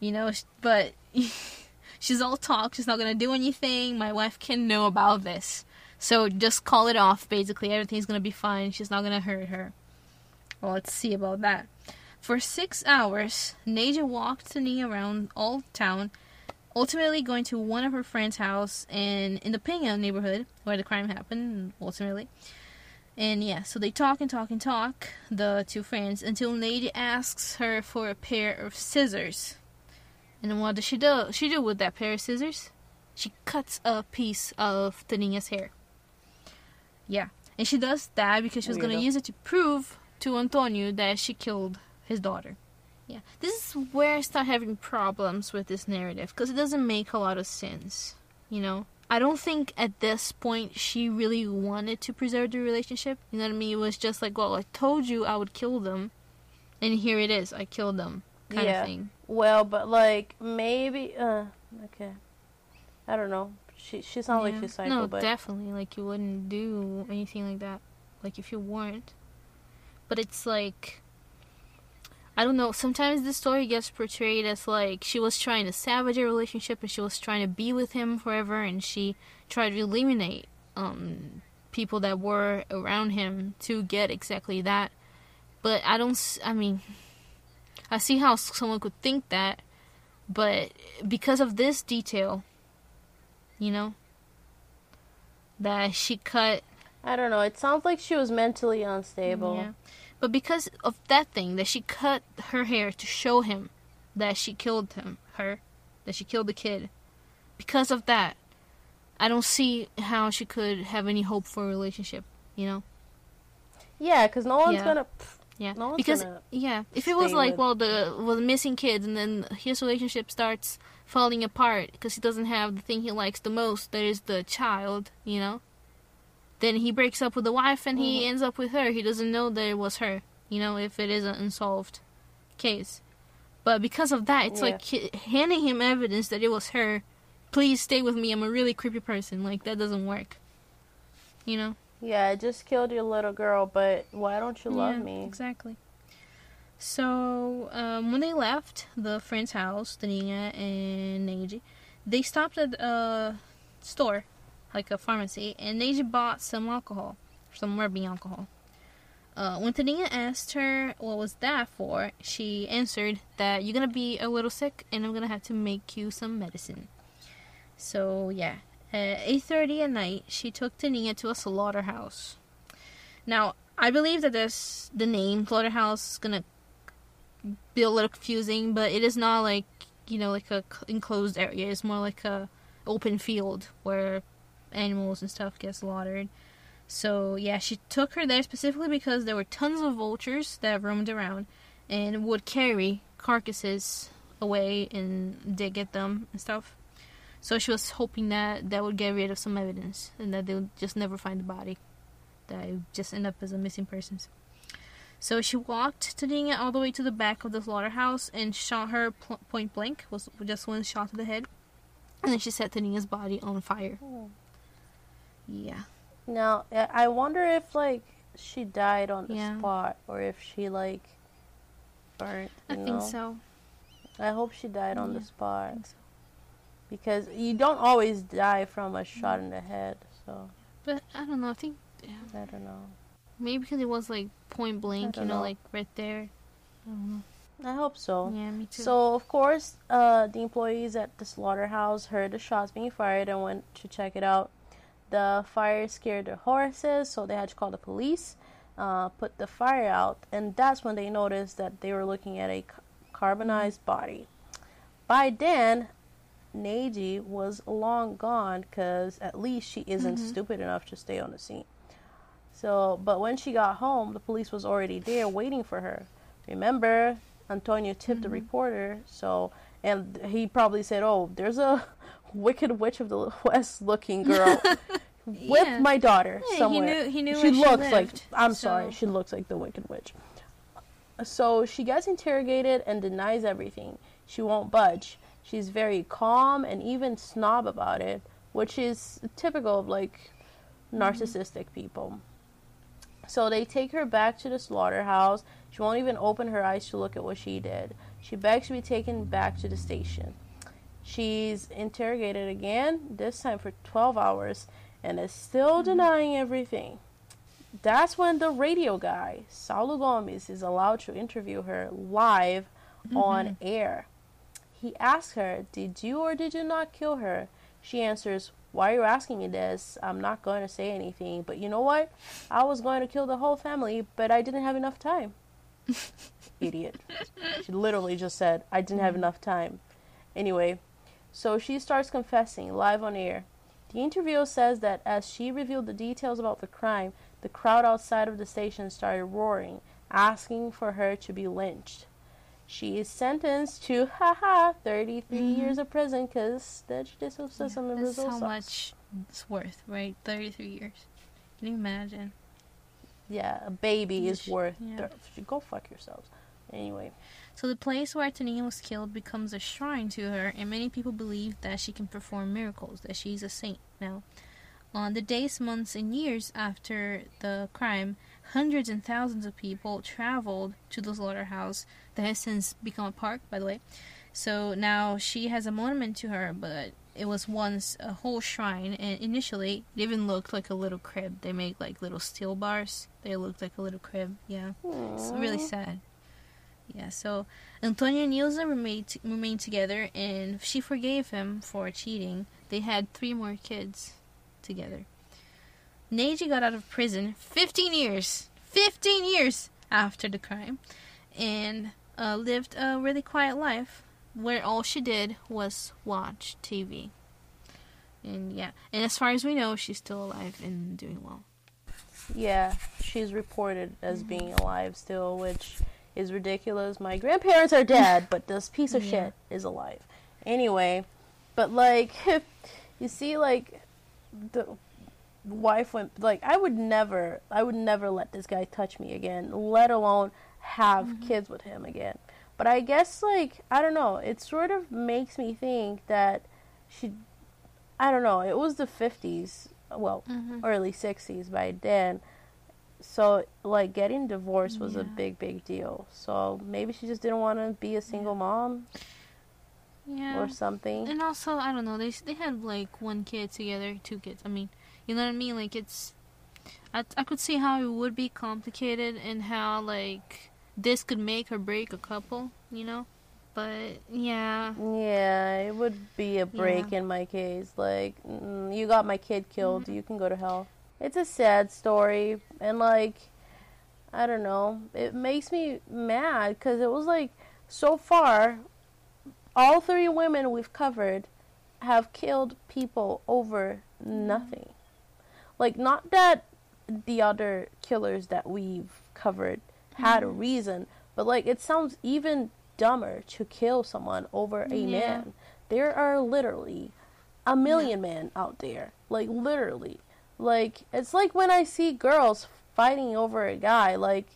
you know. But [laughs] she's all talk. She's not gonna do anything. My wife can know about this, so just call it off. Basically, everything's gonna be fine. She's not gonna hurt her. Well, let's see about that. For six hours, Neide walked Tania around all town, ultimately going to one of her friend's house and in the Penha neighborhood where the crime happened, ultimately. And yeah, so they talk and talk and talk, the two friends, until Neide asks her for a pair of scissors. And what does she do? She do with that pair of scissors? She cuts a piece of Tania's hair. Yeah, and she does that because she was oh, gonna use it to prove to Antonio that she killed his daughter. Yeah, this is where I start having problems with this narrative because it doesn't make a lot of sense. You know, I don't think at this point she really wanted to preserve the relationship. You know what I mean? It was just like, well, I told you I would kill them, and here it is. I killed them, kind Yeah. of thing. Well, but like maybe. Uh, okay. I don't know. She she sounds like Yeah. she's psycho, no, but definitely. Like you wouldn't do anything like that. Like if you weren't. But it's like I don't know. Sometimes the story gets portrayed as like she was trying to salvage a relationship and she was trying to be with him forever, and she tried to eliminate um people that were around him to get exactly that. But I don't. I mean, I see how someone could think that, but because of this detail, you know, that she cut I don't know. It sounds like she was mentally unstable. yeah. But because of that thing, that she cut her hair to show him that she killed him, her, that she killed the kid. Because of that, I don't see how she could have any hope for a relationship. You know? Yeah, because no one's Yeah. gonna. Yeah. No one's because gonna yeah, if it was like with- well the well the missing kids and then his relationship starts falling apart because he doesn't have the thing he likes the most, that is the child. You know? Then he breaks up with the wife and he Mhm. ends up with her. He doesn't know that it was her. You know, if it is an unsolved case. But because of that, it's Yeah. like he- handing him evidence that it was her. Please stay with me. I'm a really creepy person. Like that doesn't work. You know? Yeah, I just killed your little girl, but why don't you love Yeah, me? Exactly. So um, when they left the friend's house, Tania and Neide, they stopped at a store, like a pharmacy, and Neide bought some alcohol, some rubbing alcohol. Uh, when Tania asked her what was that for, she answered that you're gonna be a little sick, and I'm gonna have to make you some medicine. So yeah, at 8:30 at night, she took Tania to a slaughterhouse. Now, I believe that this the name slaughterhouse is gonna be a little confusing, but it is not like you know like a enclosed area. It's more like a open field where animals and stuff get slaughtered. So yeah, she took her there specifically because there were tons of vultures that roamed around and would carry carcasses away and dig at them and stuff. So she was hoping that that would get rid of some evidence and that they would just never find the body that I just end up as a missing persons. So she walked Tania all the way to the back of the slaughterhouse and shot her pl- point blank. Was just one shot to the head, and then she set Tania's body on fire. Hmm. Yeah, Now, I wonder if like she died on the Yeah. spot or if she like burnt. I you think so. I hope she died on Yeah, the spot so. because you don't always die from a shot in the head. So But I don't know. I think yeah, I don't know. Maybe because it was like point blank, you know, know. like right there. I don't know. I hope so. Yeah, me too. So of course, uh, the employees at the slaughterhouse heard the shots being fired and went to check it out. The fire scared their horses, so they had to call the police, uh, put the fire out, and that's when they noticed that they were looking at a carbonized body. By then, Neide was long gone because at least she isn't Mhm. stupid enough to stay on the scene. So, but when she got home, the police was already there waiting for her. Remember, Antonio tipped the Mhm. reporter, so and he probably said, "Oh, there's a wicked witch of the [laughs] west looking girl [laughs] with Yeah. my daughter Yeah, somewhere." he knew he knew she looks she like I'm so- sorry, she looks like the wicked witch. So she gets interrogated and denies everything. She won't budge. She's very calm and even snob about it, which is typical of like mm-hmm. narcissistic people. So they take her back to the slaughterhouse. She won't even open her eyes to look at what she did. She begs to be taken back to the station. She's interrogated again, this time for 12 hours, and is still mm-hmm. denying everything. That's when the radio guy, Saulo Gomes, is allowed to interview her live mm-hmm. on air. He asks her, Did you or did you not kill her? She answers, Why are you asking me this? I'm not going to say anything. But you know what? I was going to kill the whole family, but I didn't have enough time. [laughs] Idiot. She literally just said, I didn't have mm-hmm. enough time. Anyway, so she starts confessing live on air. The interviewer says that as she revealed the details about the crime, the crowd outside of the station started roaring, asking for her to be lynched. She is sentenced to, haha, 33 Mhm. years of prison because the judicial system in That's Brazil how sucks. much it's worth, right? Thirty-three years. Can you imagine? Yeah, a baby is worth. yeah. thir- Go fuck yourselves. Anyway, So the place where Tania was killed becomes a shrine to her, and many people believe that she can perform miracles, that she's a saint now. On the days, months, and years after the crime, hundreds and thousands of people traveled to the slaughterhouse that has since become a park, by the way. So now she has a monument to her, but it was once a whole shrine, and initially it even looked like a little crib. They make like little steel bars. They looked like a little crib. Yeah. It's really sad. Yeah, so Antonio and Nilza remained remained together, and she forgave him for cheating. They had three more kids together. Neide got out of prison 15 years, 15 years after the crime, and uh, lived a really quiet life where all she did was watch TV. And yeah, and as far as we know, she's still alive and doing well. Yeah, she's reported as Mm-hmm. being alive still, which is ridiculous. My grandparents are dead, but this piece of Yeah. shit is alive. Anyway, but like, [laughs] you see, like, the wife went, like, I would never, I would never let this guy touch me again, let alone have Mm-hmm. kids with him again. But I guess, like, I don't know, it sort of makes me think that she, I don't know, it was the 50s, well, Mm-hmm. early 60s by then. So, like, getting divorced was a big, big deal. So, maybe she just didn't want to be a single mom Yeah. or something. And also, I don't know. They they had like one kid together, two kids. I mean, you know what I mean? Like it's, I I could see how it would be complicated and how like this could make or break a couple. You know, but yeah, Yeah, it would be a break in my case. Like, mm, you got my kid killed, Mm-hmm. you can go to hell. It's a sad story, and like, I don't know, it makes me mad because it was like, so far, all three women we've covered have killed people over nothing. Like, not that the other killers that we've covered had a mm-hmm. reason, but like, it sounds even dumber to kill someone over a Yeah. man. There are literally a million men out there. Like, literally. Like, it's like when I see girls fighting over a guy. Like,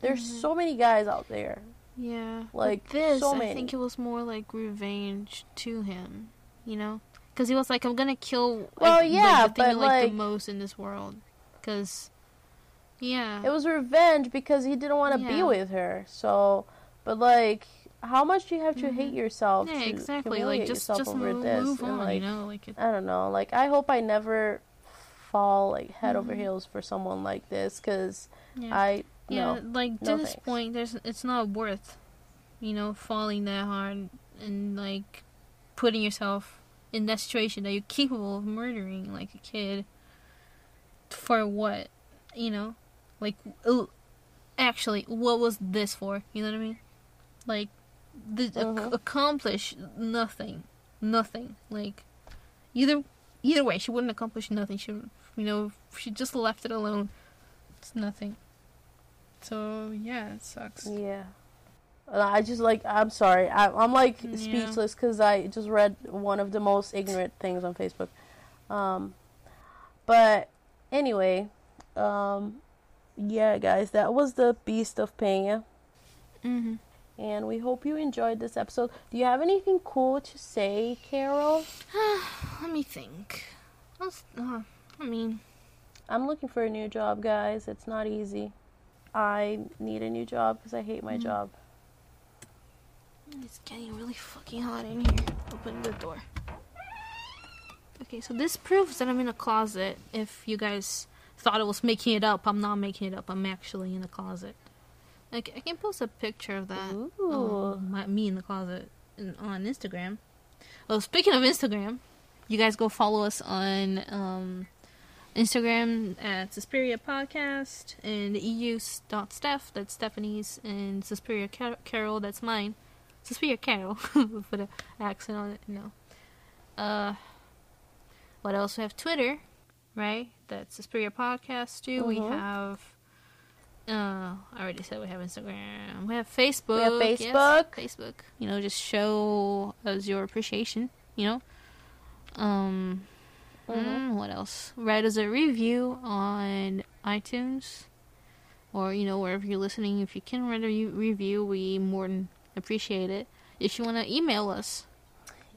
there's Mhm. so many guys out there. yeah. Like, but this, so I think it was more like revenge to him. You know, because he was like, I'm gonna kill. Well, like, yeah, like, the but, like, like- the most in this world. Because, yeah, It was revenge because he didn't want to be with her. So, but like, how much do you have to hate yourself Mm-hmm. yeah, to exactly. Like just just over move, this? move on. like, you know, like it, I don't know. Like, I hope I never fall like head over Mhm. heels for someone like this because Yeah. I yeah, no. like to No this thanks. point, there's it's not worth, you know, falling that hard and like putting yourself in that situation that you're capable of murdering like a kid. For what, you know, like ooh, actually, what was this for? You know what I mean? Like, the, ac- Mhm. accomplish nothing, nothing. Like, either either way, she wouldn't accomplish nothing. She, you know, she just left it alone. It's nothing. So yeah, it sucks. Yeah. I just like I'm sorry. I, I'm like Yeah. speechless because I just read one of the most ignorant things on Facebook. Um, but anyway, um, yeah, guys, that was the Beast of Penha, Mm-hmm. and we hope you enjoyed this episode. Do you have anything cool to say, Carol? [sighs] Let me think. I mean, I'm looking for a new job, guys. It's not easy. I need a new job because I hate my Mhm. job. it's getting really fucking hot in here. Open the door. Okay, so this proves that I'm in a closet. If you guys thought I was making it up, I'm not making it up. I'm actually in a closet. Like, I can post a picture of that. Ooh. um, my, me in the closet in, on Instagram. Well, speaking of Instagram, you guys go follow us on um, Instagram at Suspiria Podcast and eu.steph, that's Stephanie's, and Suspiria Car- Carol, that's mine. Suspiria Carol, [laughs] put an accent on it, no. Uh, what else? We have Twitter, right? That's Suspiria Podcast too. We Mhm. have. Uh, I already said we have Instagram. We have Facebook. We have yes, Facebook. Facebook. You know, just show us your appreciation. You know. Um. Mhm. mm, what else? Write us a review on iTunes, or you know wherever you're listening. If you can write a re- review, we more than appreciate it. If you want to email us,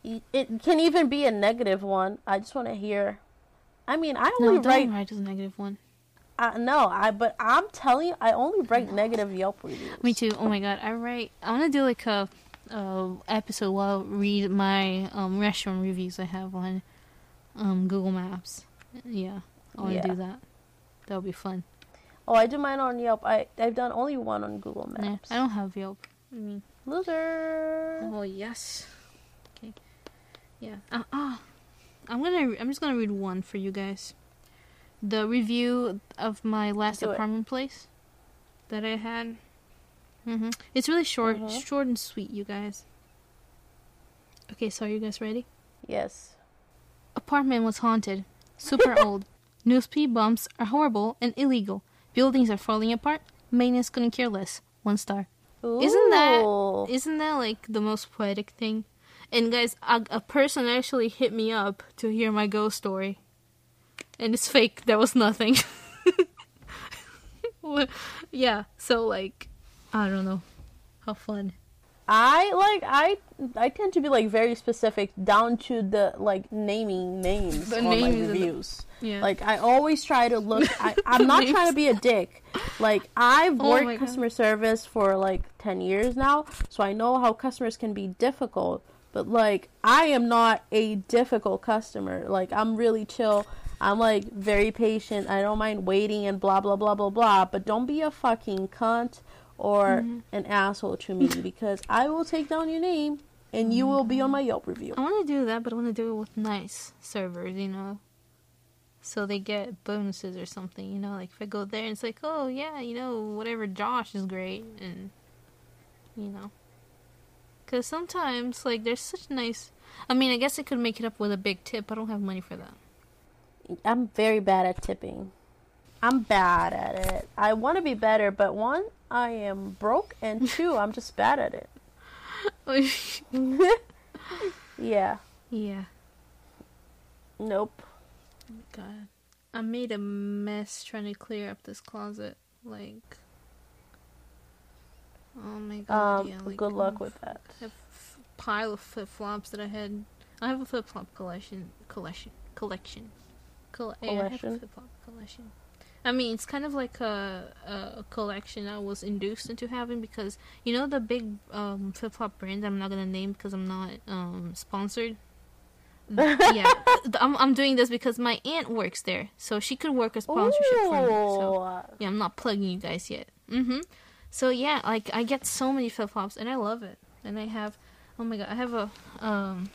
It can even be a negative one. I just want to hear. I mean, I no, only don't write. write us a negative one. I no, I but I'm telling you, I only write negative Yelp reviews. Me too. Oh my god, I write. I want to do like a, a episode while I read my um, restaurant reviews I have on um, Google Maps. Yeah, I want to Yeah. do that. That would be fun. Oh, I do mine on Yelp. I I've done only one on Google Yeah, Maps. I don't have Yelp. I mean, Loser. oh yes. Okay. Yeah. Ah, ah. I'm gonna. I'm just gonna read one for you guys. The review of my last Do it. apartment place that I had. hmm It's really short, Mhm. short and sweet, you guys. Okay, so are you guys ready? Yes. Apartment was haunted. Super [laughs] old. New speed bumps are horrible and illegal. Buildings are falling apart. Maintenance couldn't care less. One star. Isn't that- Ooh. Isn't that like the most poetic thing? And guys, a, a person actually hit me up to hear my ghost story. And it's fake. There was nothing. [laughs] Yeah, so like, I don't know. How fun. I like I I tend to be like very specific down to the like naming names The on my names the- reviews. Yeah. Like I always try to look. I, [laughs] I'm not trying to be a dick. Like I've Oh worked God. customer service for like ten years now, so I know how customers can be difficult. But like I am not a difficult customer. Like I'm really chill. I'm like very patient. I don't mind waiting and blah blah blah blah blah. But don't be a fucking cunt or Mm-hmm. an asshole to me because I will take down your name and you will be on my Yelp review. I want to do that, but I want to do it with nice servers, you know. So they get bonuses or something, you know. Like if I go there and it's like, oh yeah, you know, whatever Josh is great, and you know, because sometimes like there's such nice. I mean, I guess I could make it up with a big tip. I don't have money for that. I'm very bad at tipping. I'm bad at it. I want to be better, but one, I am broke, and [laughs] two, I'm just bad at it. [laughs] [laughs] yeah. yeah. Nope. God, I made a mess trying to clear up this closet. Like, oh my god. Um. yeah, like, good luck oh, with that. a pile of flip flops that I had. I have a flip flop collection. Collection. Collection. Coll- yeah, I have a Collection? flip flop collection. I mean, it's kind of like a, a collection I was induced into having because you know the big um, flip flop brand I'm not gonna name because I'm not um, sponsored. [laughs] yeah, I'm I'm doing this because my aunt works there, so she could work a sponsorship for me. So yeah, I'm not plugging you guys yet. Mm-hmm. So yeah, like I get so many flip flops, and I love it. And I have, oh my god, I have a um.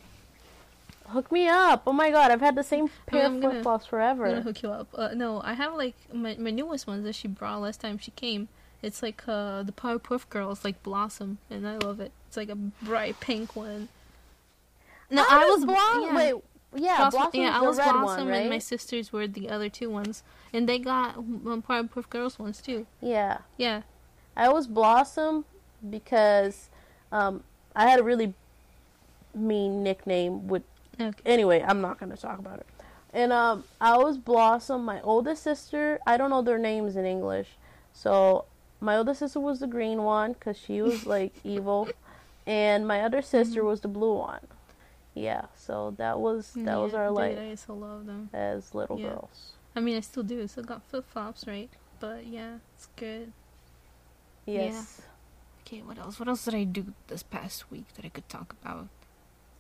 Hook me up. Oh my god, I've had the same pair I'm of flip flops forever. I'm gonna hook you up. Uh, no, I have like my my newest ones that she brought last time she came. It's like uh the Powerpuff Girls, like Blossom, and I love it. It's like a bright pink one. No, How I was Blossom. yeah. Wait, yeah, Blossom, yeah, I was Blossom, one, right? and my sisters were the other two ones, and they got um, Powerpuff Girls ones too. Yeah, Yeah, I was Blossom because um, I had a really mean nickname with okay. anyway, I'm not gonna talk about it. And um, I was Blossom. My oldest sister, I don't know their names in English, so my oldest sister was the green one because she was [laughs] like evil, and my other sister was the blue one. Yeah, so that was that was our life I used to love them. as little Yeah. girls. I mean, I still do. Still got flip flops, right? But yeah, it's good. Yes. Okay, what else? What else did I do this past week that I could talk about?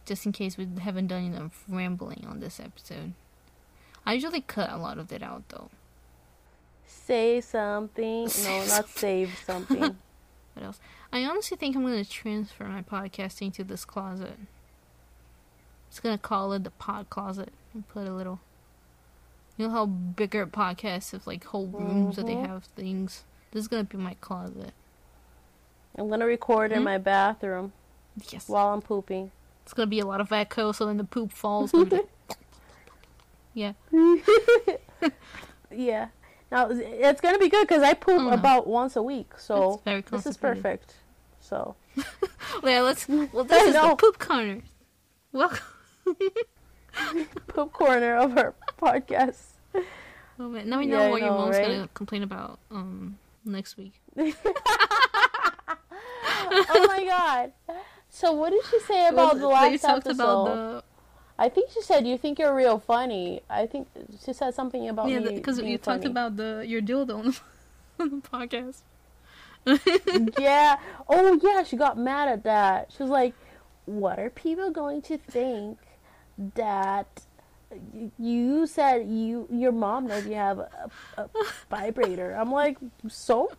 Just in case we haven't done enough rambling on this episode. I usually cut a lot of it out though. Say something. [laughs] No, not save something. [laughs] What else? I honestly think I'm gonna transfer my podcasting to this closet. It's gonna call it the pod closet and put a little. You know how bigger podcasts have like whole rooms that they Mhm. have things. This is gonna be my closet. I'm gonna record in Hmm? my bathroom Yes. while I'm pooping. It's gonna be a lot of echo, so then the poop falls, like, [laughs] yeah. [laughs] Yeah. Now it's gonna be good because I poop Oh, no. about once a week, so this is perfect. So [laughs] Yeah, let's. Well, this is the poop corner. Welcome. poop corner of our podcast. Oh man, now we know Yeah, what your mom's right? gonna complain about um next week. oh my god. So what did she say [laughs] about Well, the last talked episode? about the I think she said you think you're real funny. I think she said something about yeah me because you talked about the your dildo on the, [laughs] on the podcast. [laughs] yeah. Oh yeah, she got mad at that. She was like, "What are people going to think that you said you your mom knows you have a, a vibrator?" I'm like, "So?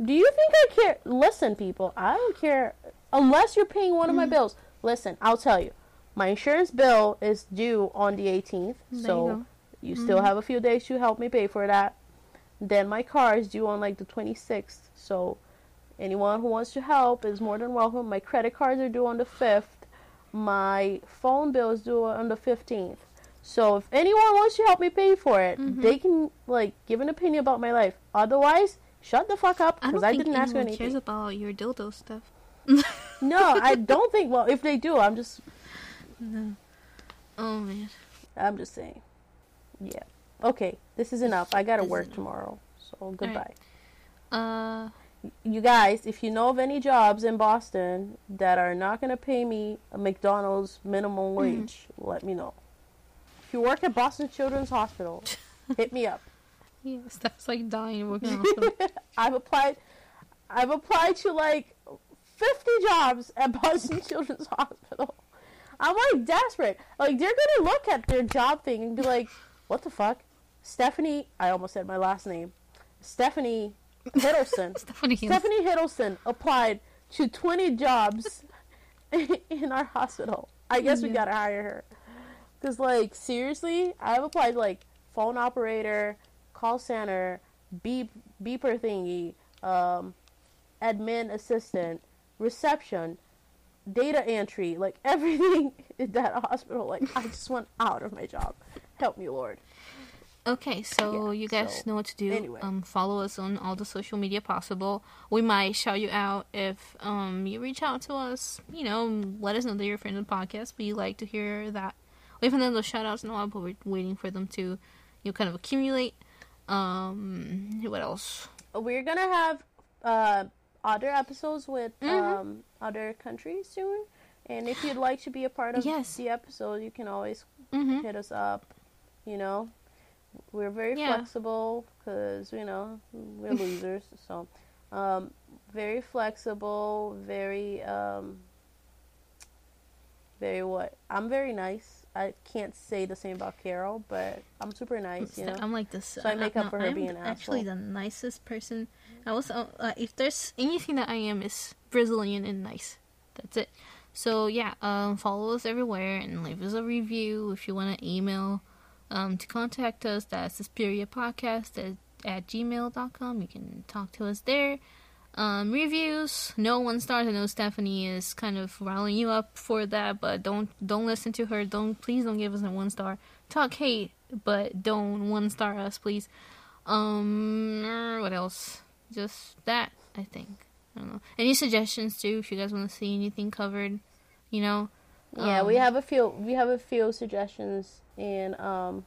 Do you think I care? Listen, people, I don't care unless you're paying one of my bills. Listen, I'll tell you, my insurance bill is due on the 18th, There so go. you still have a few days to help me pay for that. Then my car is due on like the 26th. So anyone who wants to help is more than welcome. My credit cards are due on the 5th. My phone bill is due on the 15th. So if anyone wants to help me pay for it, Mhm. they can like give an opinion about my life. Otherwise, shut the fuck up because I, think didn't ask you anyone cares anything. about your dildo stuff. [laughs] no, I don't think. Well, if they do, I'm just No. Oh man. I'm just saying. Yeah. Okay, this is enough. I gotta This work tomorrow. So goodbye. Uh, you guys, if you know of any jobs in Boston that are not going to pay me a McDonald's minimum wage, let me know. If you work at Boston Children's Hospital, [laughs] hit me up. yeah, Steph's like dying working. [laughs] I've applied I've applied to like 50 jobs at Boston [laughs] Children's Hospital. I'm like desperate. Like they're going to look at their job thing and be like, "What the fuck?" Stephanie, I almost said my last name. Stephanie Hiddleston. [laughs] Stephanie. Stephanie Hiddleston applied to 20 jobs [laughs] in our hospital. I guess we gotta hire her. Because, like, seriously, I've applied, like, phone operator, call center, beep, beeper thingy, um, admin assistant, reception, data entry, like, [laughs] everything in that hospital. Like, I just want out of my job. Help me, Lord. Okay, so Yeah, you guys so, know what to do. anyway. Um, follow us on all the social media possible. We might shout you out if um you reach out to us. You know, let us know that you're a friend of the podcast. We like to hear that. We haven't done those shout outs in a while, but we're waiting for them to, you know, kind of accumulate. Um, what else? We're gonna have uh, other episodes with Mhm. um, other countries soon. And if you'd like to be a part of Yes. the episode, you can always Mm-hmm. hit us up. You know, we're very Yeah. flexible because you know we're [laughs] losers. so, um, very flexible, very um, very what? I'm very nice. I can't say the same about Carol, but I'm super nice. You know. I'm like this. So I make up for her I'm being actually asshole. the nicest person. I was uh, uh, if there's anything that I am is Brazilian and nice. That's it. So yeah, um, follow us everywhere and leave us a review if you want to email um, to contact us. That's Podcast at, at gmail.com. You can talk to us there. Um, reviews, no one stars. I know Stephanie is kind of riling you up for that, but don't don't listen to her. Don't please don't give us a one star. Talk hate, but don't one star us, please. Um, what else? Just that, I think. I don't know. Any suggestions too? If you guys want to see anything covered, you know. Yeah, we Um, have a few. We have a few suggestions in um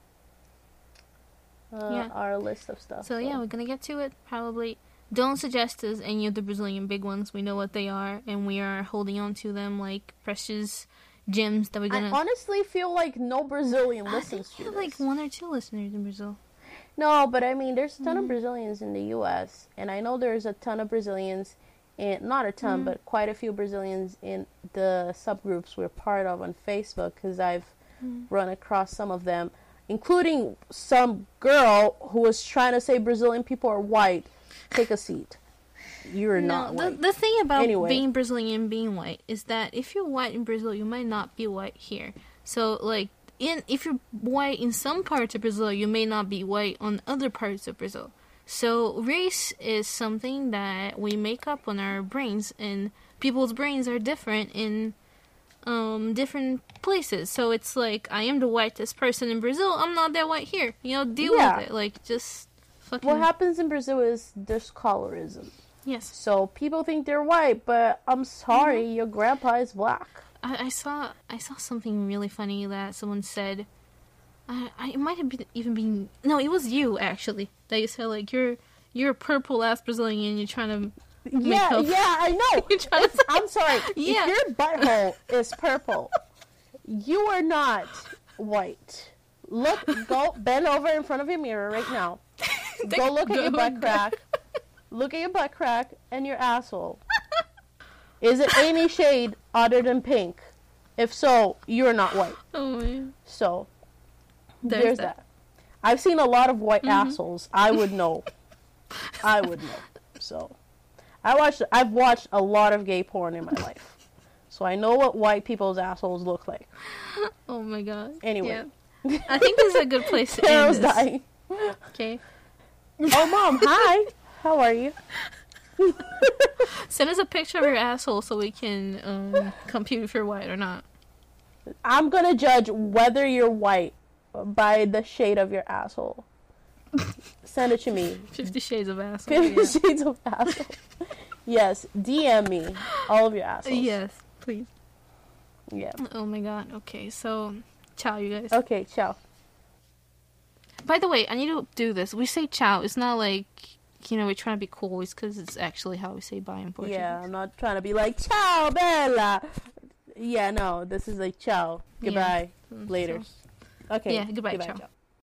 uh, Yeah. our list of stuff. So yeah, we're gonna get to it probably. Don't suggest us any of the Brazilian big ones. We know what they are, and we are holding on to them like precious gems that we're gonna. I honestly feel like no Brazilian I listens think to have this. like one or two listeners in Brazil. No, but I mean, there's a ton Mhm. of Brazilians in the U.S., and I know there's a ton of Brazilians, and not a ton, Mhm. but quite a few Brazilians in the subgroups we're part of on Facebook, because I've Mm. run across some of them, including some girl who was trying to say Brazilian people are white. Take a seat. You're not the, white. the thing about Anyway. being Brazilian, and being white, is that if you're white in Brazil, you might not be white here. So, like, in if you're white in some parts of Brazil, you may not be white on other parts of Brazil. So, race is something that we make up on our brains, and people's brains are different in um different places. So it's like I am the whitest person in Brazil. I'm not that white here. You know, deal Yeah. with it. Like, just fucking what happens in Brazil is there's colorism. yes. So people think they're white, but I'm sorry, Mm-hmm. your grandpa is black. I, I saw I saw something really funny that someone said. I, I it might have been even been no, it was you actually that you said like you're you're a purple ass Brazilian. You're trying to Yeah, up. yeah, I [laughs] know. You're to It's- I'm sorry. [laughs] Yeah. If your butthole is purple, you are not white. Look, go bend over in front of your mirror right now. [laughs] Go look at your butt crack. Look at your butt crack and your asshole. Is it any shade other than pink? If so, you're not white. Oh man, So There's there's, that. that. I've seen a lot of white Mhm. assholes. I would know. I would know. So I watched. I've watched a lot of gay porn in my life, so I know what white people's assholes look like. oh my god. Anyway. Yeah. I think this is a good place to [laughs] end this. dying. Okay, Oh, mom, hi. How are you? [laughs] send us a picture of your asshole so we can um, compute if you're white or not. I'm gonna judge whether you're white by the shade of your asshole. Send it to me. Fifty Shades of asshole. Fifty yeah. shades of asshole. Yes, DM me all of your assholes. Yes, please. Yeah. Oh my god. Okay, so ciao, you guys. Okay. Ciao. By the way, I need to do this. We say ciao. It's not like you know we're trying to be cool. It's because it's actually how we say bye in Portuguese. Yeah, I'm not trying to be like ciao bella. Yeah, no, this is like ciao. Goodbye. Mm, Later. so- Okay. Yeah, goodbye, ciao. ciao.